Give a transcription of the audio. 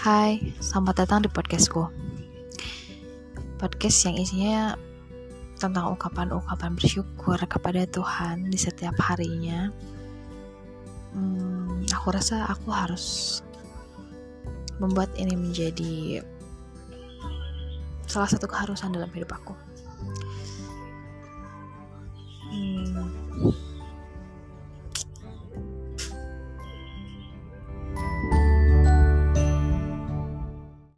Hai, selamat datang di podcastku. Podcast yang isinya tentang ungkapan-ungkapan bersyukur kepada Tuhan di setiap harinya. Hmm, aku rasa aku harus membuat ini menjadi salah satu keharusan dalam hidup aku. Hmm,